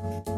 Like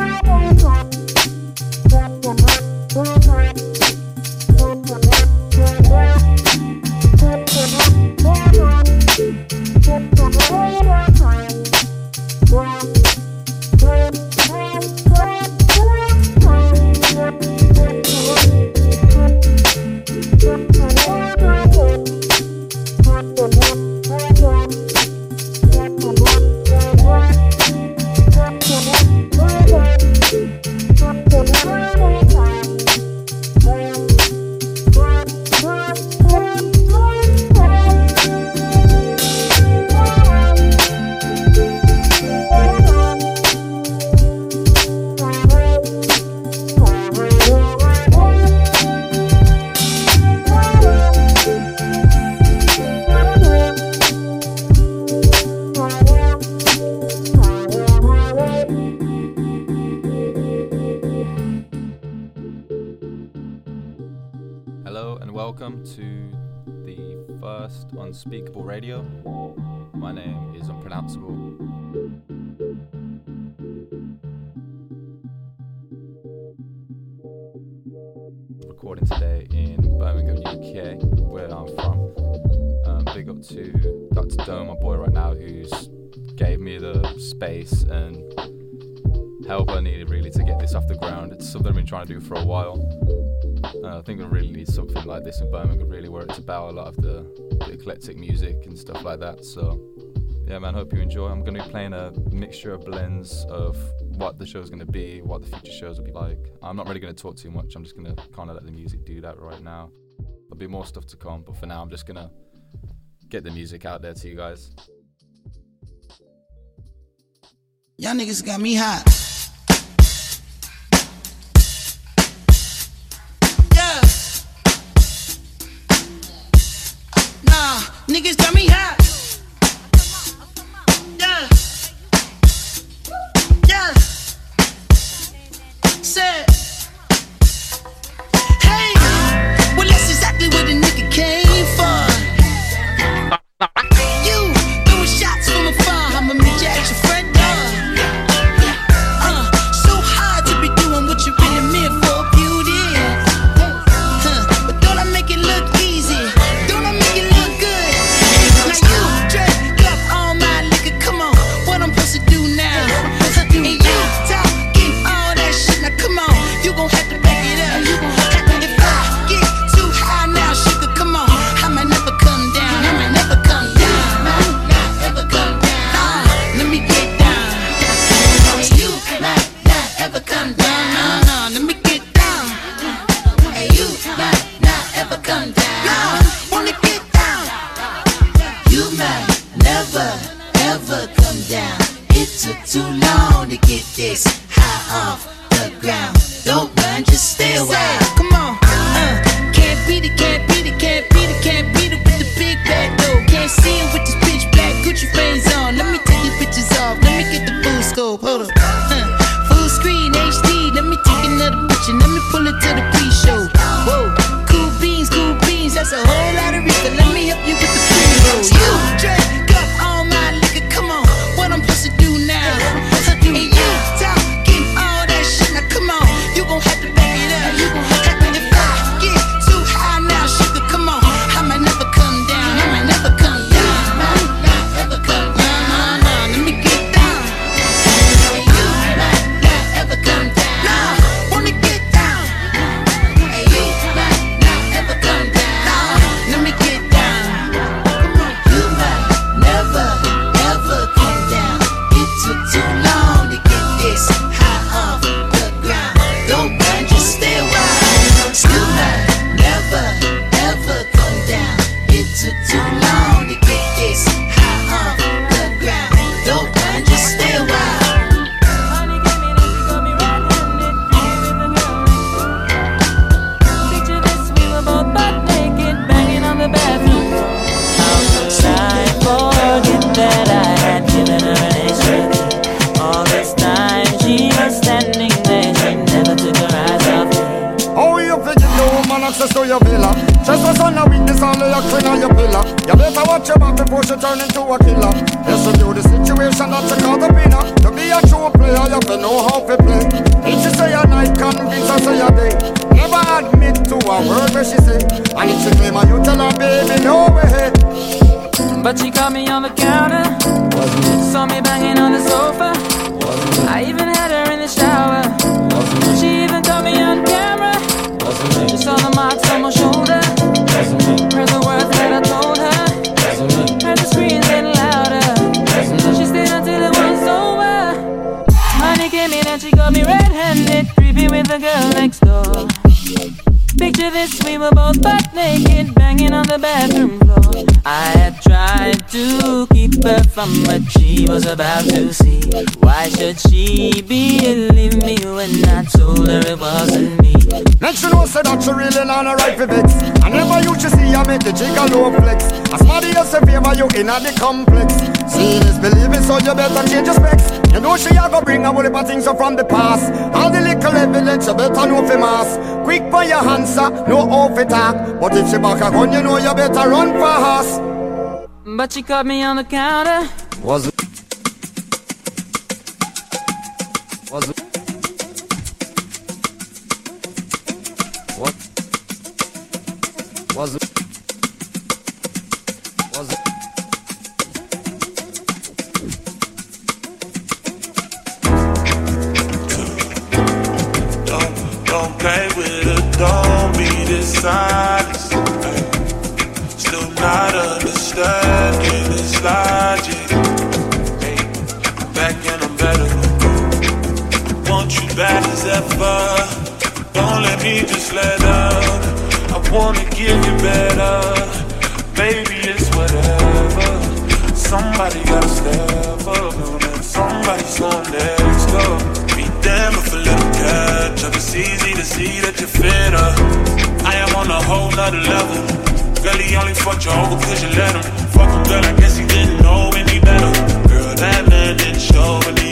Bye. Unspeakable Radio. My name is Unpronounceable. Recording today in Birmingham, UK, where I'm from. Um, big up to Dr. Dome, my boy right now, who's gave me the space and help I needed really to get this off the ground. It's something I've been trying to do for a while. Uh, I think we really need something like this in Birmingham, really, where it's about a lot of the, the eclectic music and stuff like that. So, yeah, man, hope you enjoy. I'm going to be playing a mixture of blends of what the show's going to be, what the future shows will be like. I'm not really going to talk too much. I'm just going to kind of let the music do that right now. There'll be more stuff to come, but for now, I'm just going to get the music out there to you guys. Y'all niggas got me hot. Niggas got me hot. Down. It took too long to get this high off the ground. Access to your villa? Just a son of weakness, all of your queen on your pillar. You better watch your back before she turn into a killer. Yes, review the situation that you call the winner. To be a true player, you have to know how to play. If she say a night, convince her say a day. Never admit to a word where she say. And if she claim her, you tell her, baby, no way. But she caught me on the counter, saw me banging on the sofa. I even had After this, we were both butt naked, banging on the bathroom floor. I had tried to keep her from what she was about to see. Why should she believe me when I told her it wasn't me? Next, you know, said that she really not a right for it. I never used to see I make the chick a low flex. As somebody else favor you in the complex. See this believing, so you better change your specs. You know, she a go bring a whole heap of things from the past. All the little evidence, you better know for mass. Quick by your hands no over attack, But if she back a gun, you know you better run fast. But she caught me on the counter. Was it? Was it? What? Was it? Was it? wanna give you better. Baby, it's whatever. Somebody gotta step up, and somebody's gonna next up. Be damn if a little catch up. It's easy to see that you're up. I am on a whole nother level. Girl, he only fucked you over cause you let him. Fuck him, girl, I guess he didn't know any better. Girl, that man didn't show any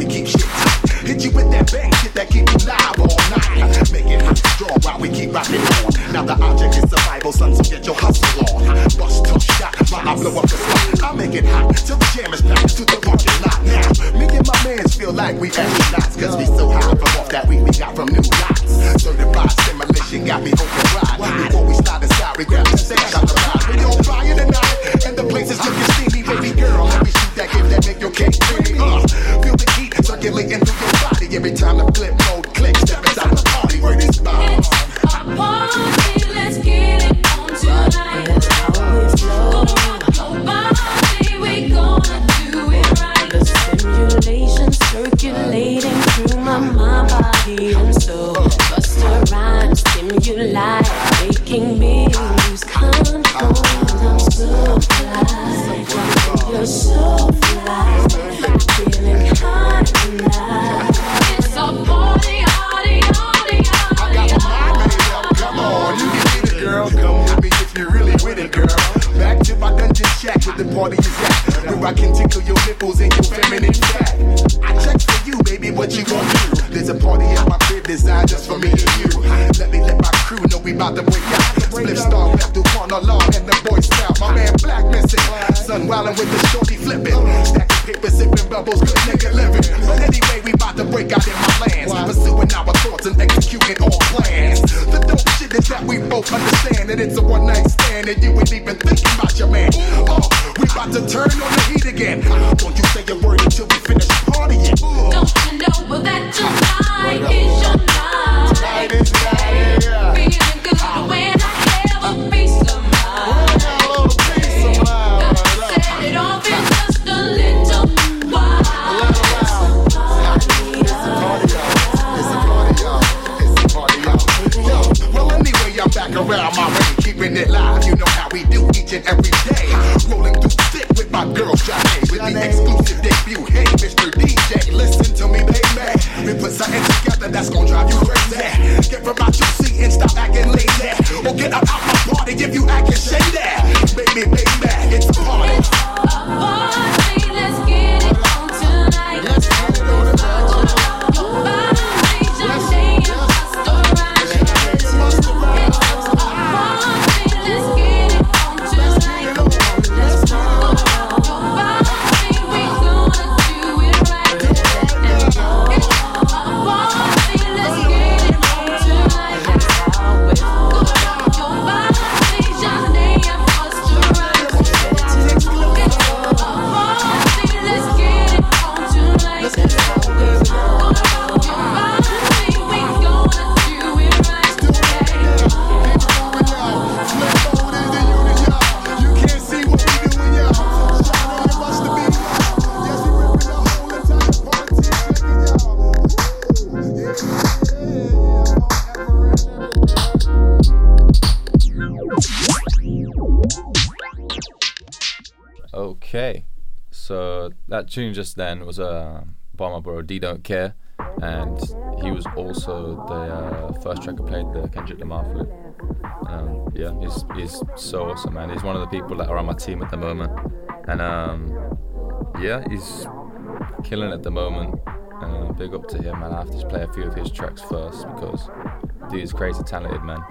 we keep shit. Hit you with that bang shit that keep you live all night. Make it hot strong while we keep rocking on. Now the object is survival, son, so get your hustle on. Bust tough shot while I blow up the spot. I make it hot till the jam is packed to the parking lot. Now, me and my mans feel like we at doubles, nigga living. But anyway, we about to break out in my lands. Pursuing our thoughts and executing all plans. The dope shit is that we both understand that it's a one night stand and you ain't even tune just then was uh, by bro DeeDONTCARE, and he was also the uh, first track I played, the Kendrick Lamar flip. Um, yeah, he's, he's so awesome, man. He's one of the people that are on my team at the moment, and um, yeah, he's killing at the moment. And uh, big up to him, and I have to play a few of his tracks first because dude's crazy talented, man.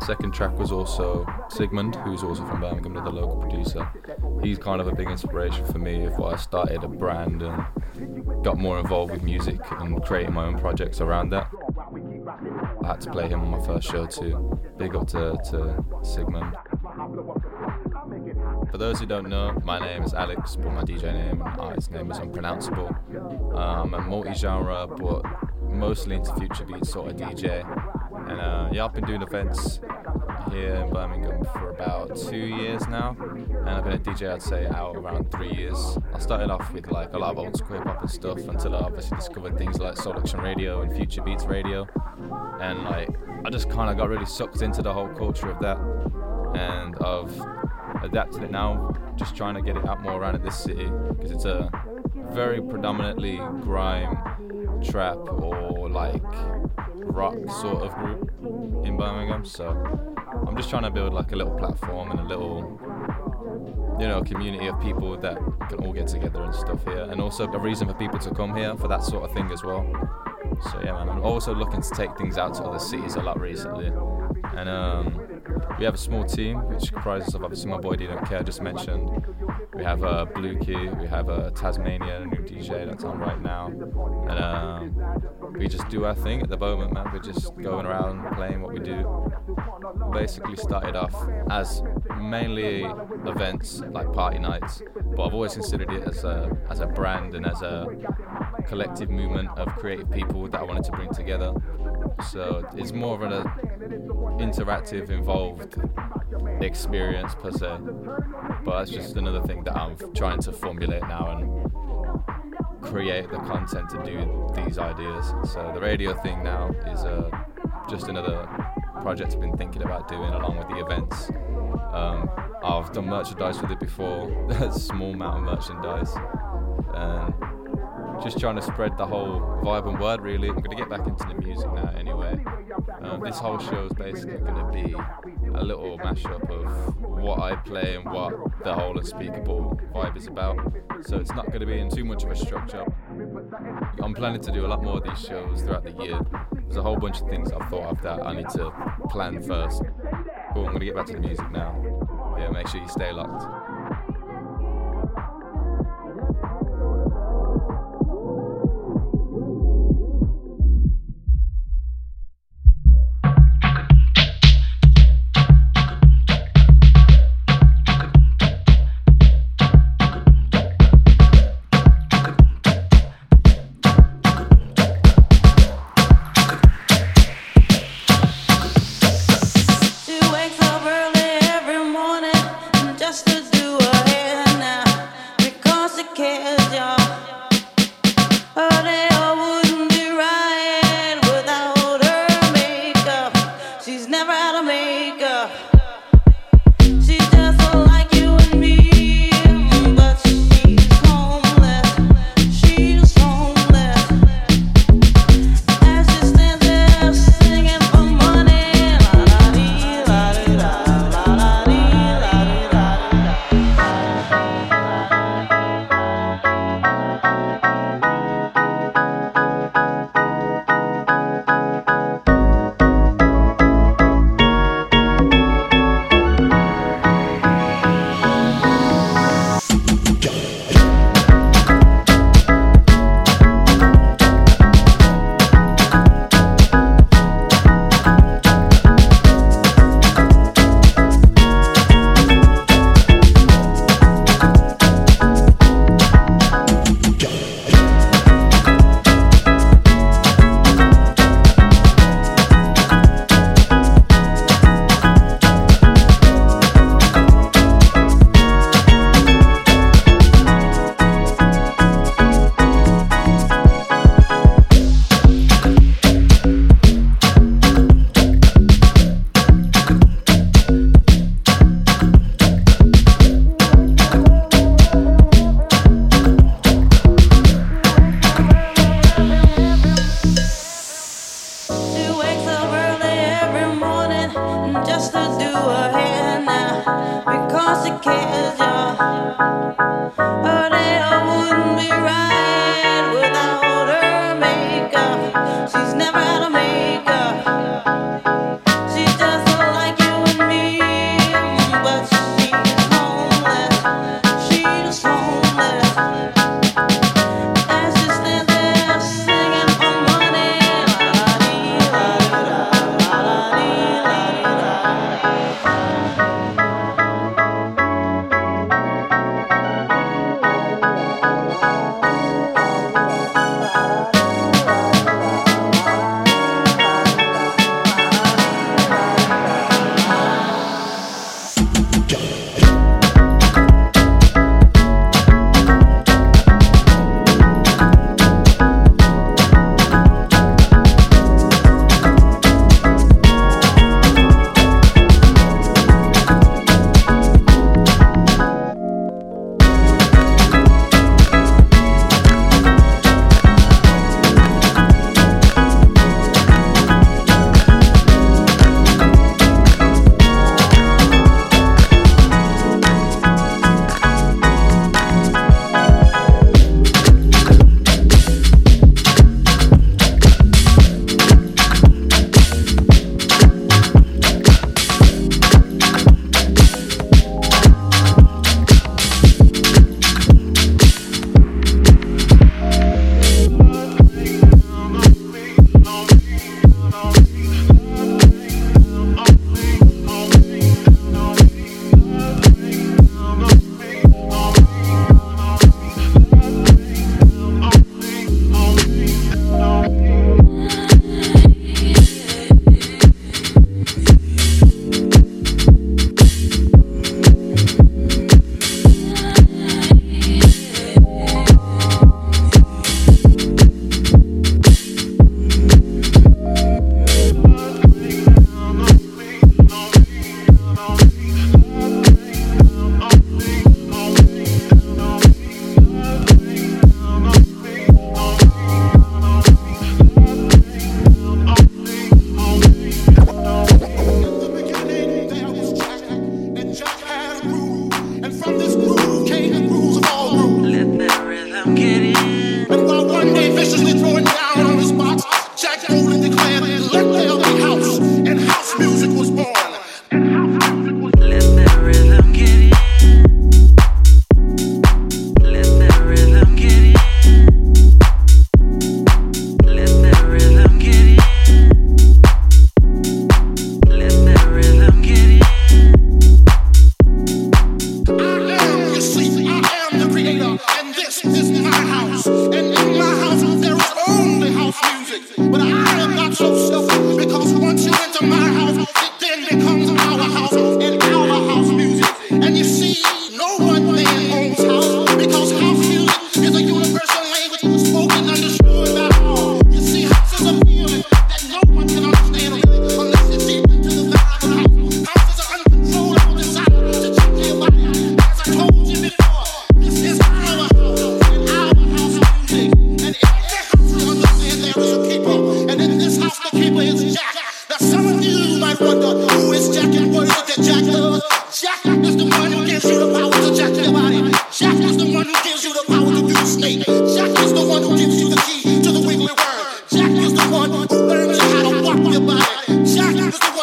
Second track was also Sigmund, who's also from Birmingham, another local producer. He's kind of a big inspiration for me of why I started a brand and got more involved with music and creating my own projects around that. I had to play him on my first show too. Big up to, to Sigmund. For those who don't know, my name is Alex, but my DJ name and artist name is Unpronounceable. Um, I'm multi genre, but mostly into future beats sort of DJ. And uh, yeah, I've been doing events here in Birmingham for about two years now, and I've been a DJ, I'd say, out around three years. I started off with like a lot of old school hip hop and stuff until I obviously discovered things like Soulection Radio and Future Beats Radio, and like I just kind of got really sucked into the whole culture of that, and I've adapted it now, just trying to get it out more around in this city because it's a very predominantly grime, trap, or like rock sort of group in Birmingham. So I'm just trying to build like a little platform and a little, you know, community of people that can all get together and stuff here, and also a reason for people to come here for that sort of thing as well. So yeah, man, I'm also looking to take things out to other cities a lot recently, and um, we have a small team which comprises of obviously my boy Dino I just mentioned. We have uh, Blue Key, we have uh, Tasmania, a new DJ that's on right now, and um, we just do our thing at the moment, man. We're just going around playing what we do. Basically started off as mainly events like party nights, but I've always considered it as a as a brand and as a collective movement of creative people that I wanted to bring together. So it's more of an interactive, involved experience per se. But that's just another thing that I'm trying to formulate now and create the content to do these ideas. So the radio thing now is uh, just another project I've been thinking about doing along with the events. Um, I've done merchandise with it before, small amount of merchandise, and just trying to spread the whole vibe and word. Really, I'm gonna get back into the music now anyway. Um, this whole show is basically gonna be a little mashup of what I play and what the whole unspeakable vibe is about. So it's not gonna be in too much of a structure. I'm planning to do a lot more of these shows throughout the year. There's a whole bunch of things I've thought of that I need to plan first. Cool, I'm gonna get back to the music now. Yeah, make sure you stay locked.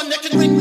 Jack is the one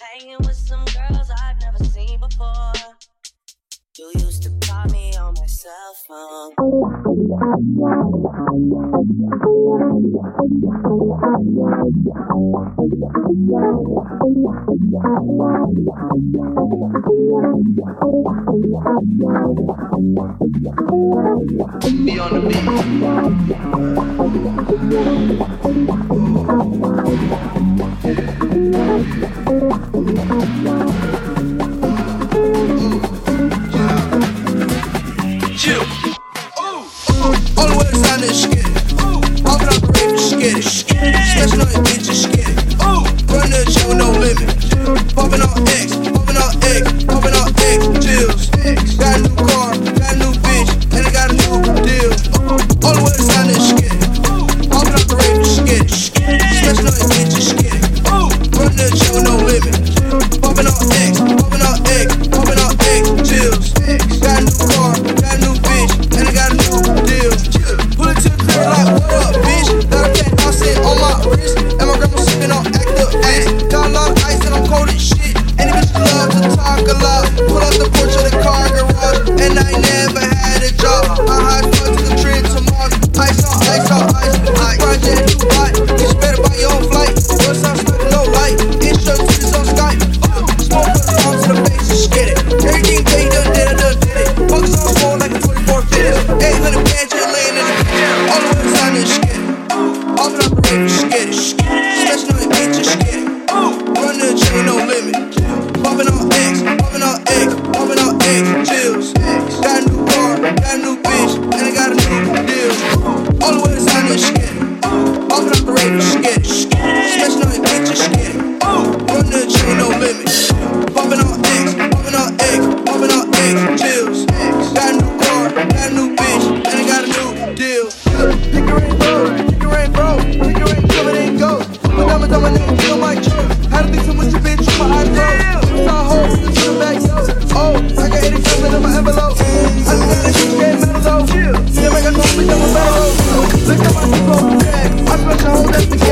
Hanging with some girls I've never seen before. You used to call me on my cell phone. Be on the beat. popping on Look at my smoke red. I flush all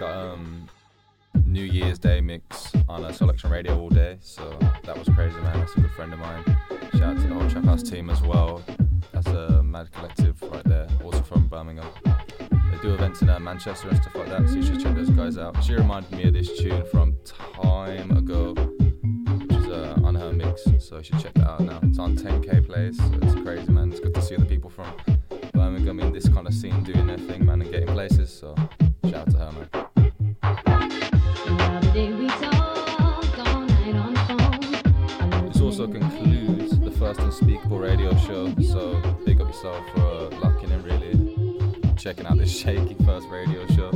got um New Year's Day mix on a Soulection Radio all day, so that was crazy, man. That's a good friend of mine. Shout out to the whole Trap House team as well. That's a mad collective right there, also from Birmingham. They do events in uh, Manchester and stuff like that, so you should check those guys out. She reminded me of this tune from time ago, which is uh, on her mix, so you should check that out now. It's on 10k plays, so it's crazy, man. It's good to see the people from Birmingham in this kind of scene doing their thing, man, and getting places. So shout out to her, man. This also concludes the first Unspeakable radio show, so big up yourself for locking in, really checking out this shaky first radio show.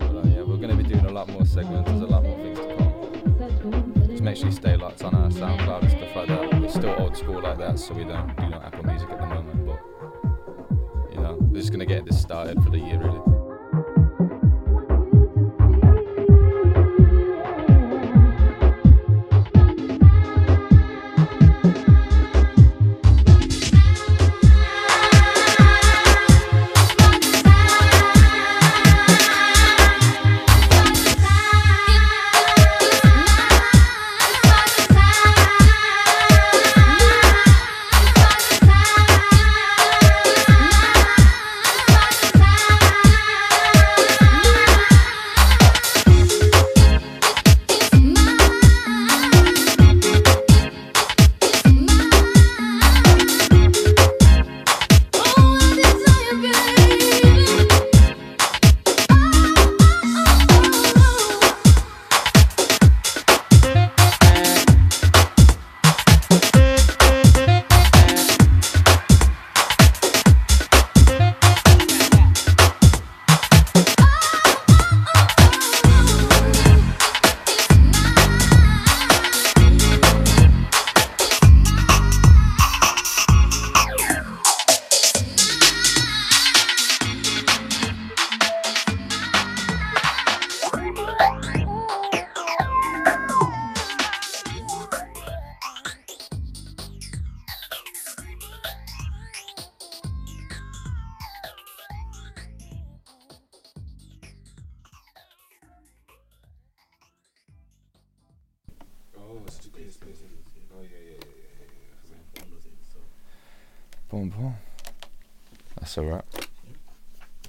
But uh, yeah, we're going to be doing a lot more segments, there's a lot more things to come. Just make sure you stay locked on our SoundCloud and stuff like that. We're still old school like that, so we don't do no Apple Music at the moment, but you know, we're just going to get this started for the year, really.